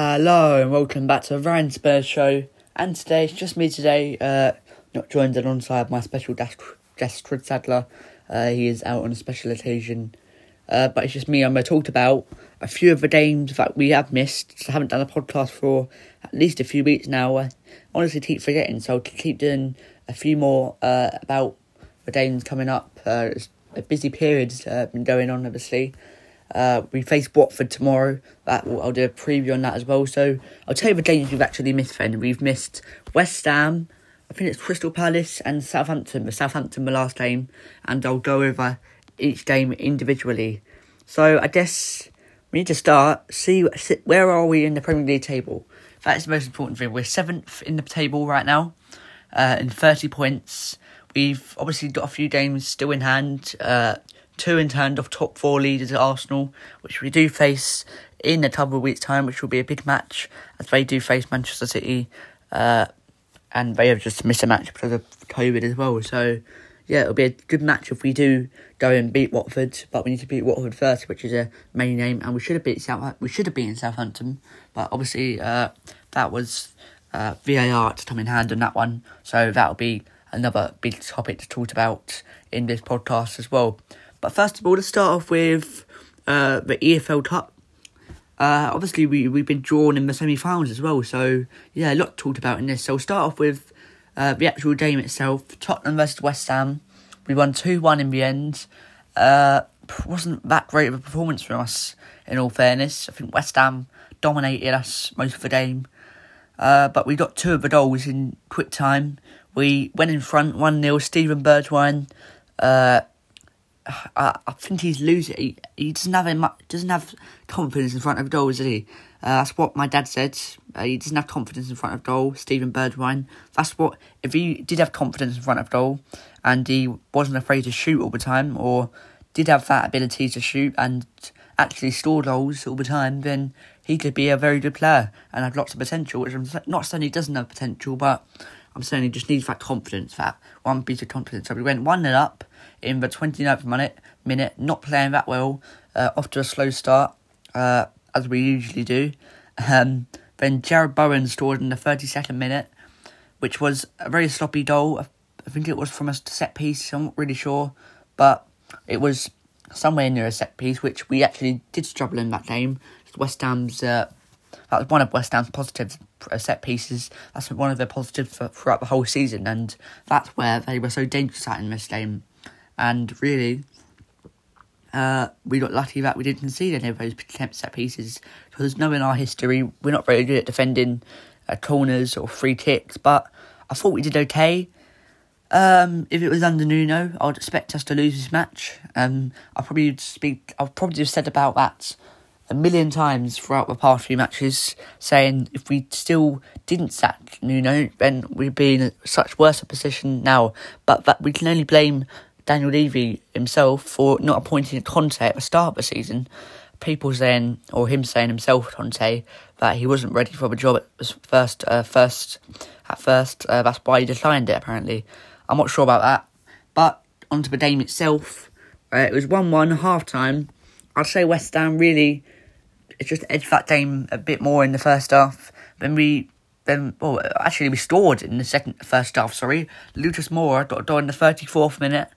Hello and welcome back to the Ryan Spurs show. And today it's just me today, uh, not joined alongside my special guest, guest Chris Sadler. Uh, he is out on a special occasion. Uh, but it's just me. I'm going to talk about a few of the games that we have missed. So I haven't done a podcast for at least a few weeks now. I honestly keep forgetting, so I'll keep doing a few more uh, about the games coming up. Uh, it's a busy period's uh, been going on, obviously. Uh, we face Watford tomorrow. That I'll do a preview on that as well. So I'll tell you the games we've actually missed. Then we've missed West Ham. I think it's Crystal Palace and Southampton. The Southampton the last game, and I'll go over each game individually. So I guess we need to start. See where are we in the Premier League table. That's the most important thing. We're seventh in the table right now, uh, in thirty points. We've obviously got a few games still in hand. Uh, two in hand of top four leaders at Arsenal, which we do face in a couple of weeks' time, which will be a big match as they do face Manchester City, uh, and they have just missed a match because of COVID as well. So yeah, it'll be a good match if we do go and beat Watford, but we need to beat Watford first, which is a main aim, and we should have beat South. We should have beaten Southampton, but obviously uh, that was uh, VAR to come in hand on that one, so that'll be another big topic to talk about in this podcast as well. But first of all, let's start off with uh, the EFL Cup. Uh, obviously, we, we've been drawn in the semi finals as well, so yeah, a lot talked about in this. So we'll start off with uh, the actual game itself Tottenham versus West Ham. We won 2 1 in the end. Uh, wasn't that great of a performance from us, in all fairness. I think West Ham dominated us most of the game. Uh, but we got two of the goals in quick time. We went in front 1 0. Steven Bergwijn uh, I, I think he's losing. He, he doesn't have much, doesn't have confidence in front of goal, does he? Uh, that's what my dad said. Uh, he doesn't have confidence in front of goal. Steven Bergwijn. That's what if he did have confidence in front of goal, and he wasn't afraid to shoot all the time, or did have that ability to shoot and actually score goals all the time, then he could be a very good player and have lots of potential. Which I'm not saying he doesn't have potential, but I'm saying he just needs that confidence, that one piece of confidence. So we went one 0 up in the 29th minute, minute not playing that well, uh, off to a slow start, uh, as we usually do. Um, then Jarrod Bowen scored in the 32nd minute, which was a very sloppy goal. I think it was from a set piece, I'm not really sure, but it was somewhere near a set piece, which we actually did struggle in that game. West Ham's uh, that was one of West Ham's positive uh, set pieces. That's one of their positives for, throughout the whole season, and that's where they were so dangerous at in this game. And really, uh, we got lucky that we didn't concede any of those set pieces because knowing our history, we're not very good at defending uh, corners or free kicks. But I thought we did okay. Um, if it was under Nuno, I'd expect us to lose this match. Um, I probably speak. I've probably just said about that a million times throughout the past few matches, saying if we still didn't sack Nuno, then we'd be in such worse a position now. But that we can only blame Daniel Levy himself for not appointing Conte at the start of the season. People saying, or him saying himself, Conte, that he wasn't ready for the job at first. Uh, first, at first, uh, that's why he declined it. Apparently, I'm not sure about that. But onto the game itself, uh, it was one-one half time. I'd say West Ham really, it's just edged that game a bit more in the first half. Then we then well actually we scored in the second first half, sorry. Lucas Moura got a goal in the thirty fourth minute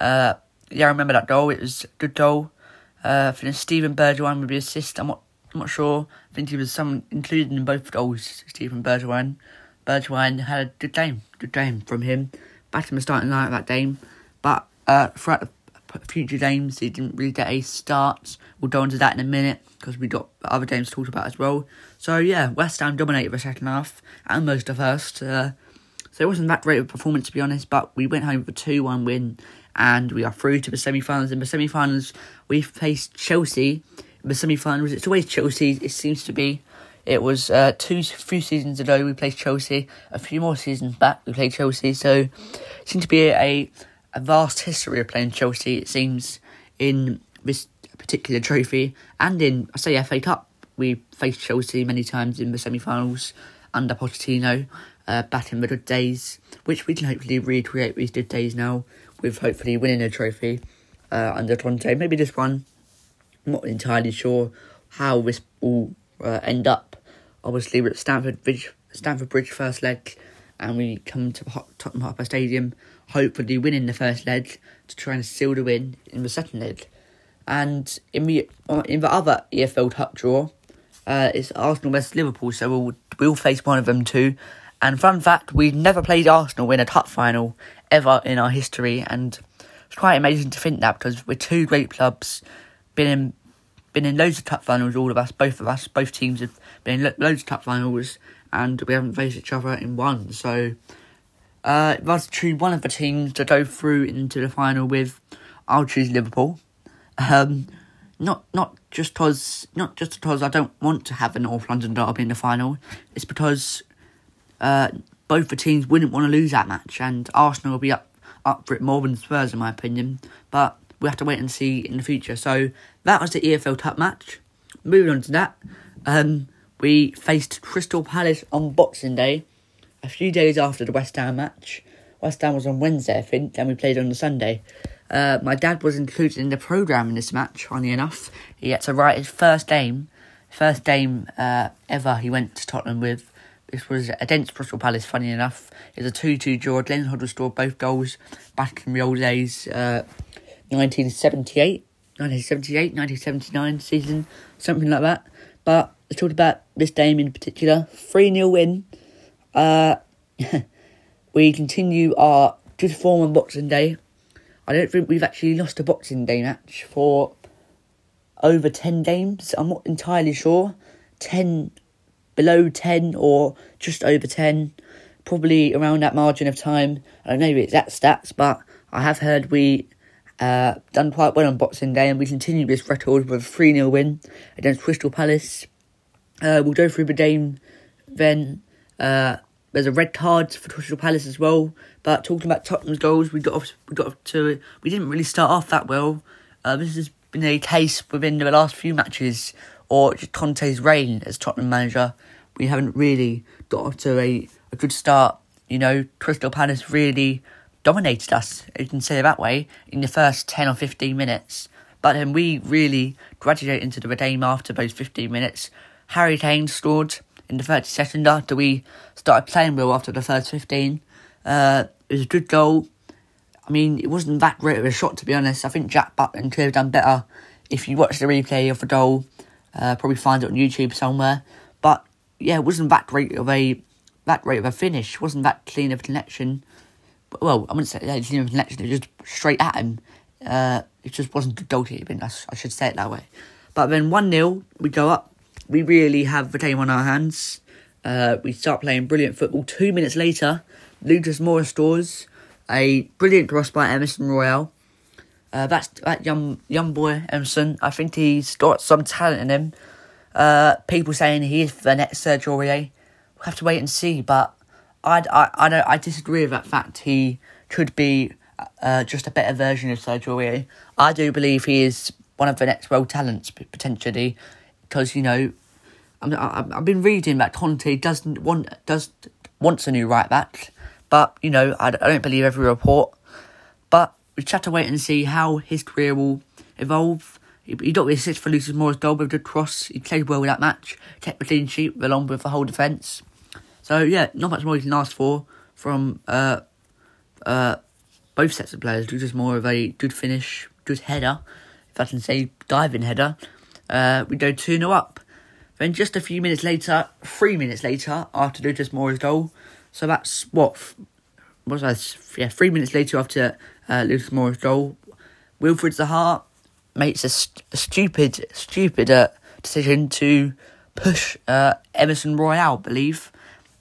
uh, yeah, I remember that goal. It was a good goal. Uh, I think Steven Bergwijn would be assist. I'm not, I'm not sure. I think he was some included in both goals. Steven Bergwijn. Bergwijn had a good game. Good game from him. In the starting line that game, but uh, throughout the future games, he didn't really get a start. We'll go into that in a minute because we got other games to talk about as well. So yeah, West Ham dominated the second half and most of the first. Uh, so it wasn't that great of a performance to be honest, but we went home with a two-one win and we are through to the semi-finals. In the semi-finals, we faced Chelsea. In the semi-finals, it's always Chelsea. It seems to be. It was uh, two few seasons ago we played Chelsea. A few more seasons back we played Chelsea. So it seems to be a, a vast history of playing Chelsea. It seems in this particular trophy and in I say FA Cup we faced Chelsea many times in the semi-finals under Pochettino. Uh, back in the good days, which we can hopefully recreate these good days now with hopefully winning a trophy uh, under Conte. Maybe this one. I'm not entirely sure how this will uh, end up obviously we're at Stamford Bridge, Stamford Bridge first leg, and we come to Tottenham Hotspur Stadium, hopefully winning the first leg to try and seal the win in the second leg. And in the in the other EFL Cup draw, uh, it's Arsenal vs Liverpool, so we'll we'll face one of them too. And fun fact, we've never played Arsenal in a cup final ever in our history, and it's quite amazing to think that because we're two great clubs, been in been in loads of cup finals, all of us, both of us, both teams have been in lo- loads of cup finals, and we haven't faced each other in one. So, uh, if I was to choose one of the teams to go through into the final with, I'll choose Liverpool. Um, not not just because not just because I don't want to have a North London derby in the final. It's because uh, both the teams wouldn't want to lose that match, and Arsenal will be up up for it more than Spurs, in my opinion. But we have to wait and see in the future. So that was the EFL Cup match. Moving on to that, um, we faced Crystal Palace on Boxing Day, a few days after the West Ham match. West Ham was on Wednesday, I think, and we played on the Sunday. Uh, my dad was included in the programme in this match, funny enough. He had to write his first game, first game uh, ever he went to Tottenham with. This was against Crystal Palace, funny enough. It was a 2 2 draw. Glenn Hoddle scored both goals back in the old days. Uh, 1978, 1978, 1979 season, something like that. But let's talk about this game in particular. 3 0 win. Uh, we continue our good form on Boxing Day. I don't think we've actually lost a Boxing Day match for over 10 games. I'm not entirely sure. 10, below 10 or just over 10. Probably around that margin of time. I don't know the exact stats, but I have heard we uh, done quite well on Boxing Day, and we continue this record with a 3 0 win against Crystal Palace. Uh, we'll go through the game then. Uh, there's a red card for Crystal Palace as well. But talking about Tottenham's goals, we got off, we got off to we didn't really start off that well. Uh, this has been a case within the last few matches, or Conte's reign as Tottenham manager. We haven't really got off to a, a good start. You know, Crystal Palace really dominated us, you can say it that way, in the first 10 or 15 minutes. But then we really graduated into the game after those 15 minutes. Harry Kane scored in the 32nd after we started playing well after the first 15. Uh, it was a good goal. I mean, it wasn't that great of a shot, to be honest. I think Jack Butland could have done better. If you watch the replay of the goal, uh, probably find it on YouTube somewhere. But yeah, it wasn't that great of a that great of a finish. It wasn't that clean of a connection well, I wouldn't say yeah, didn't connection. It was just straight at him. Uh, it just wasn't good goalkeeping. I, I should say it that way. But then one 0 we go up. We really have the game on our hands. Uh, we start playing brilliant football. Two minutes later, Lucas Moura scores a brilliant cross by Emerson Royal. Uh, that's that young young boy Emerson. I think he's got some talent in him. Uh, people saying he is the next Serge Aurier. We'll have to wait and see, but I, I, I, don't, I disagree with that fact. He could be uh, just a better version of Sergio Aurier. I do believe he is one of the next world talents potentially, because you know, I mean, I, I've been reading that Conte doesn't want does wants a new right back, but you know, I, I don't believe every report. But we just have to wait and see how his career will evolve. He, he got the assist for Lucas Moura's goal with good cross. He played well with that match, kept the clean sheet along with the whole defence. So yeah, not much more you can ask for from uh, uh, both sets of players. Just more of a good finish, good header, if I can say diving header. Uh, we go 2 0 up. Then just a few minutes later, three minutes later, after Lucas Moura's goal. So that's what, what was that? Yeah, three minutes later after uh, Lucas Moura's goal, Wilfried Zaha makes a, st- a stupid, stupid uh, decision to push uh, Emerson Royal, I believe,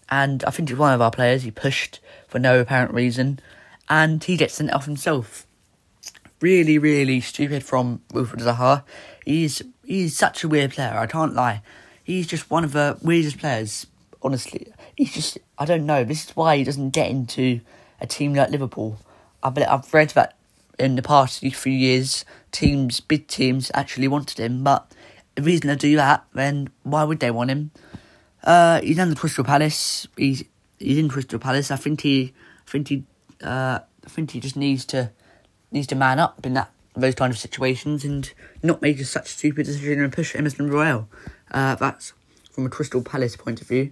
and I think it's one of our players he pushed for no apparent reason, and he gets sent off himself. Really, really stupid from Wilfried Zaha. He's he's such a weird player. I can't lie. He's just one of the weirdest players. Honestly, he's just I don't know. This is why he doesn't get into a team like Liverpool. I've I've read that in the past few years, teams, big teams, actually wanted him, but the reason they do that, then why would they want him? Uh, he's in the Crystal Palace. He's he's in Crystal Palace. I think he, I think he, uh, I think he just needs to needs to man up in that those kind of situations and not make such a stupid decision and push Emerson Royal. Uh, that's from a Crystal Palace point of view.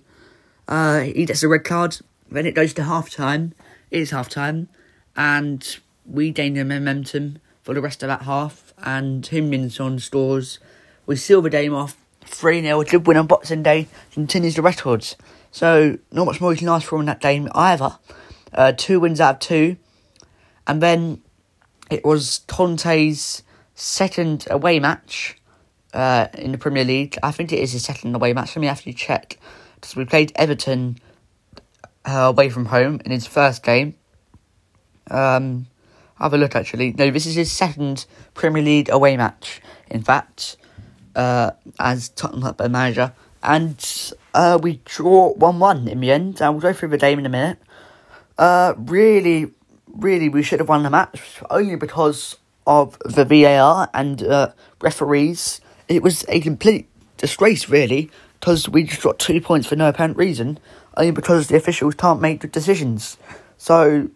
Uh, he gets a red card, then it goes to half time. It is half time, and we gain the momentum for the rest of that half. And Heung-min scores. We seal the game off 3 0. Did win on Boxing Day, continues the records. So, not much more you can ask for in that game either. Uh, two wins out of two. And then it was Conte's second away match uh, in the Premier League. I think it is his second away match. Let me actually check. Because we played Everton uh, away from home in his first game. Um, have a look actually. No, this is his second Premier League away match. In fact, uh, as Tottenham manager, and uh, we draw one one in the end. And we'll go through the game in a minute. Uh, really, really, we should have won the match only because of the VAR and uh, referees. It was a complete disgrace, really, because we just got two points for no apparent reason, only because the officials can't make decisions. So,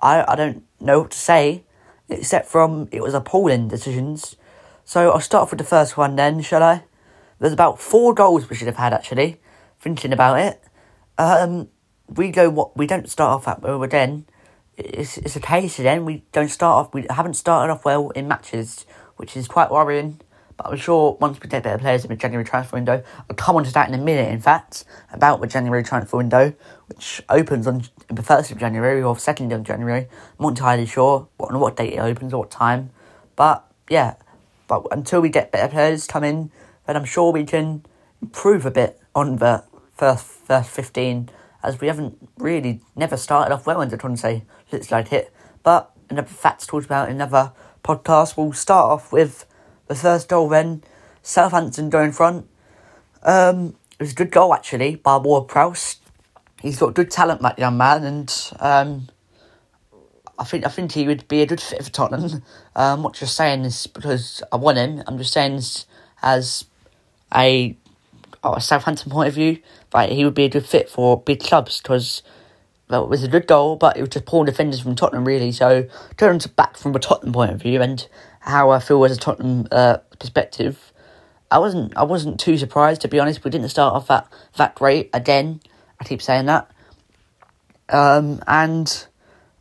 I I don't know what to say, except from it was appalling decisions. So I'll start off with the first one then, shall I? There's about four goals we should have had actually. Thinking about it, um, we go what we don't start off at well again. It's it's a case again. We don't start off. We haven't started off well in matches, which is quite worrying. But I'm sure once we get better players in the January transfer window, I'll come on to that in a minute, in fact, about the January transfer window, which opens on the 1st of January or 2nd of January. I'm not entirely sure what, on what date it opens or what time. But yeah, but until we get better players come in, then I'm sure we can improve a bit on the first, first 15, as we haven't really never started off well under Conte, looks like it. But another facts talked about in another podcast, we'll start off with the first goal then, Southampton go in front. Um, it was a good goal actually by Ward Prowse. He's got good talent, that young man, and um, I think I think he would be a good fit for Tottenham. Um, not just saying this because I want him. I'm just saying this as a, oh, a Southampton point of view. Like he would be a good fit for big clubs because well, it was a good goal, but it was just poor defenders from Tottenham really. So turn to back from a Tottenham point of view and how I feel as a Tottenham uh, perspective. I wasn't I wasn't too surprised to be honest. We didn't start off that that great again. I keep saying that. Um, and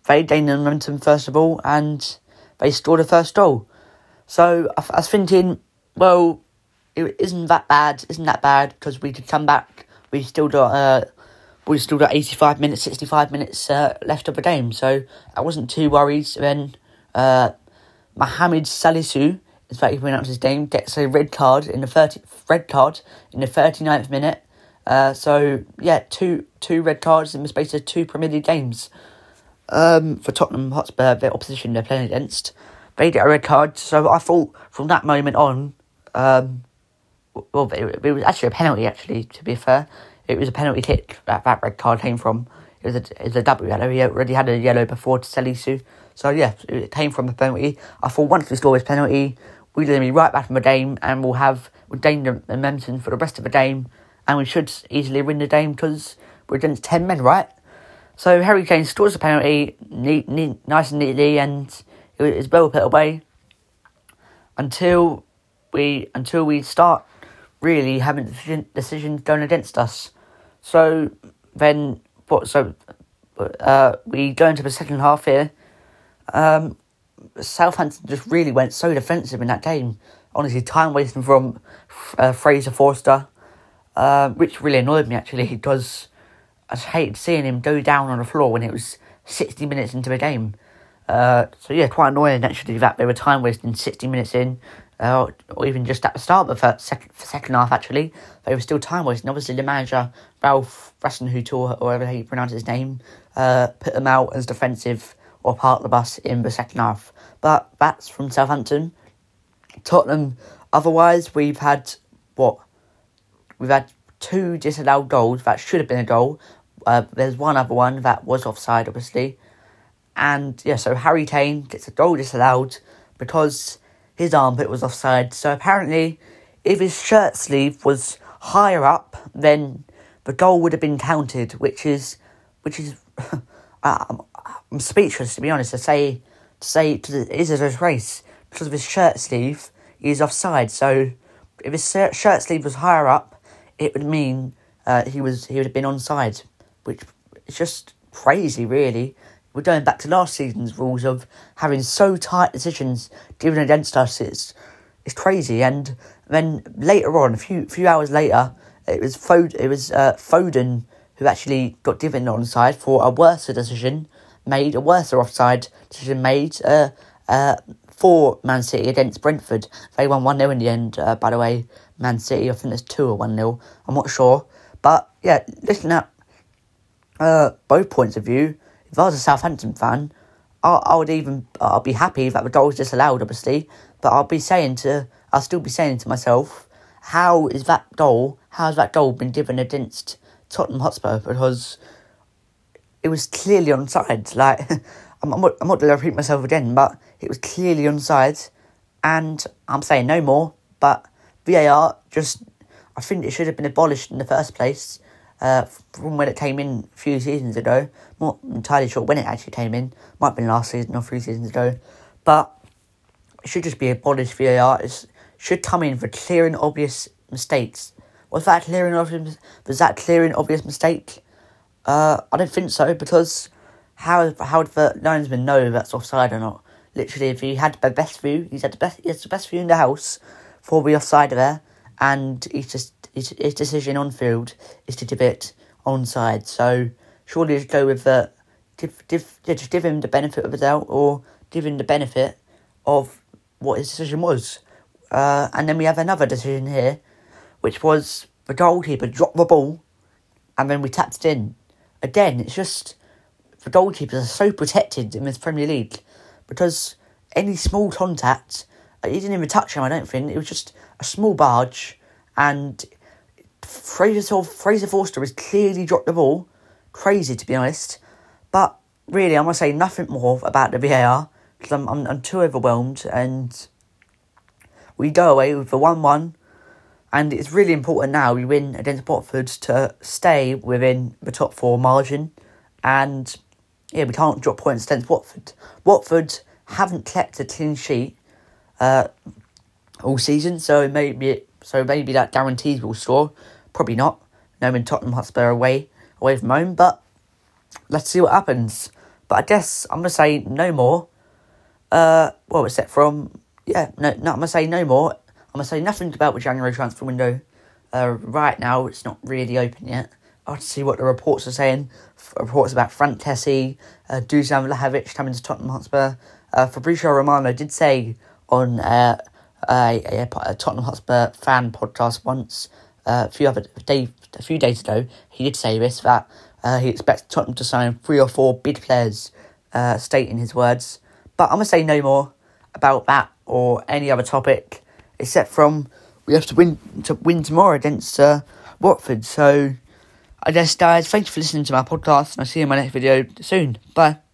they gained momentum first of all, and they scored the first goal. So I, I was thinking, well, it isn't that bad, isn't that bad because we could come back. We still got uh, we still got eighty five minutes, sixty five minutes uh, left of the game. So I wasn't too worried. Then uh, Mohamed Salisu, in fact, you pronounce his name, gets a red card in the 30, red card in the 39th minute. Uh, so yeah, two two red cards in the space of two Premier League games. Um, for Tottenham Hotspur, the opposition they're playing against, they get a red card. So I thought from that moment on, um, well, it, it was actually a penalty. Actually, to be fair, it was a penalty kick that that red card came from. It was a, it was a double yellow. He already had a yellow before to Salisu. So yeah, it came from the penalty. I thought once we score this penalty, we're going to be right back in the game and we'll have we'll gain the momentum for the rest of the game and we should easily win the game because we're against 10 men, right? So Harry Kane scores the penalty neat, neat, nice and neatly and it was well put away until we until we start really having decisions going against us. So then what so uh, we go into the second half here um, Southampton just really went so defensive in that game. Honestly, time wasting from uh, Fraser Forster, uh, which really annoyed me actually because I just hated seeing him go down on the floor when it was 60 minutes into the game. Uh, so yeah, quite annoying actually that they were time wasting 60 minutes in, or even just at the start of the second, second half actually. They were still time wasting. Obviously, the manager, Ralph Hasenhüttl, or whatever you pronounce his name, uh, put them out as defensive or park the bus in the second half. But that's from Southampton. Tottenham, otherwise, we've had what? We've had two disallowed goals that should have been a goal. Uh, there's one other one that was offside, obviously. And yeah, so Harry Kane gets a goal disallowed because his armpit was offside. So apparently, if his shirt sleeve was higher up, then the goal would have been counted, which is, which is, um, I'm speechless to be honest. To say to say to the, it is a because of his shirt sleeve. He's offside. So if his shirt sleeve was higher up, it would mean uh, he was he would have been onside, which is just crazy, really. We're going back to last season's rules of having so tight decisions given against us. It's it's crazy. And then later on, a few few hours later, it was Fod- it was uh, Foden who actually got given onside for a worse decision made, a worse offside decision made uh, uh, for Man City against Brentford. They won 1 0 in the end, uh, by the way. Man City, I think it's 2 or 1 0. I'm not sure. But yeah, listen at uh, both points of view. If I was a Southampton fan, I, I would even I'll be happy that the goal was disallowed, obviously. But I'll be saying to I'll still be saying to myself, how is that goal? How has that goal been given against Tottenham Hotspur? Because it was clearly onside. Like I'm, I'm, not, I'm not going to repeat myself again, but it was clearly onside, and I'm saying no more. But VAR just I think it should have been abolished in the first place uh, from when it came in a few seasons ago. Not entirely sure when it actually came in. Might have been last season or three seasons ago. But it should just be abolished VAR. It should come in for clear and obvious mistakes. Was that clear and obvious? Was that clear and obvious mistake? Uh, I don't think so because how how would the linesman know that's offside or not? Literally, if he had the best view, he's had the best. He has the best view in the house for the offside there and he's just his, his decision on field is to give it onside. So surely just go with the give, give, just give him the benefit of the doubt or give him the benefit of what his decision was. Uh, and then we have another decision here, which was the goalkeeper dropped the ball and then we tapped it in. Again, it's just the goalkeepers are so protected in this Premier League because any small contact, he didn't even touch him, I don't think. It was just a small barge and Fraser, Fraser Forster has clearly dropped the ball. Crazy, to be honest. But really, I'm going to say nothing more about the VAR because I'm, I'm, I'm too overwhelmed. And we go away with the 1 1. And it's really important now we win against Watford to stay within the top four margin. And yeah, we can't drop points against Watford. Watford haven't kept a clean sheet uh, all season, so maybe so maybe that guarantees we'll score. Probably not. No, Knowing Tottenham Hotspur away, away from home, but let's see what happens. But I guess I'm gonna say no more. Uh, was that from? Yeah, no, no, I'm gonna say no more. I'm gonna say nothing about the January transfer window. Uh, right now, it's not really open yet. I'll have to see what the reports are saying. F- reports about Franck Kessie, uh, Dusan Vlahovic coming to Tottenham Hotspur. Uh, Fabrizio Romano did say on uh, a, a, a Tottenham Hotspur fan podcast once a few other day, a few days ago. He did say this that uh, he expects Tottenham to sign three or four big players, uh, stating his words. But I'm gonna say no more about that or any other topic except from we have to win to win tomorrow against uh, Watford. So I guess guys, thank you for listening to my podcast, and I'll see you in my next video soon. Bye.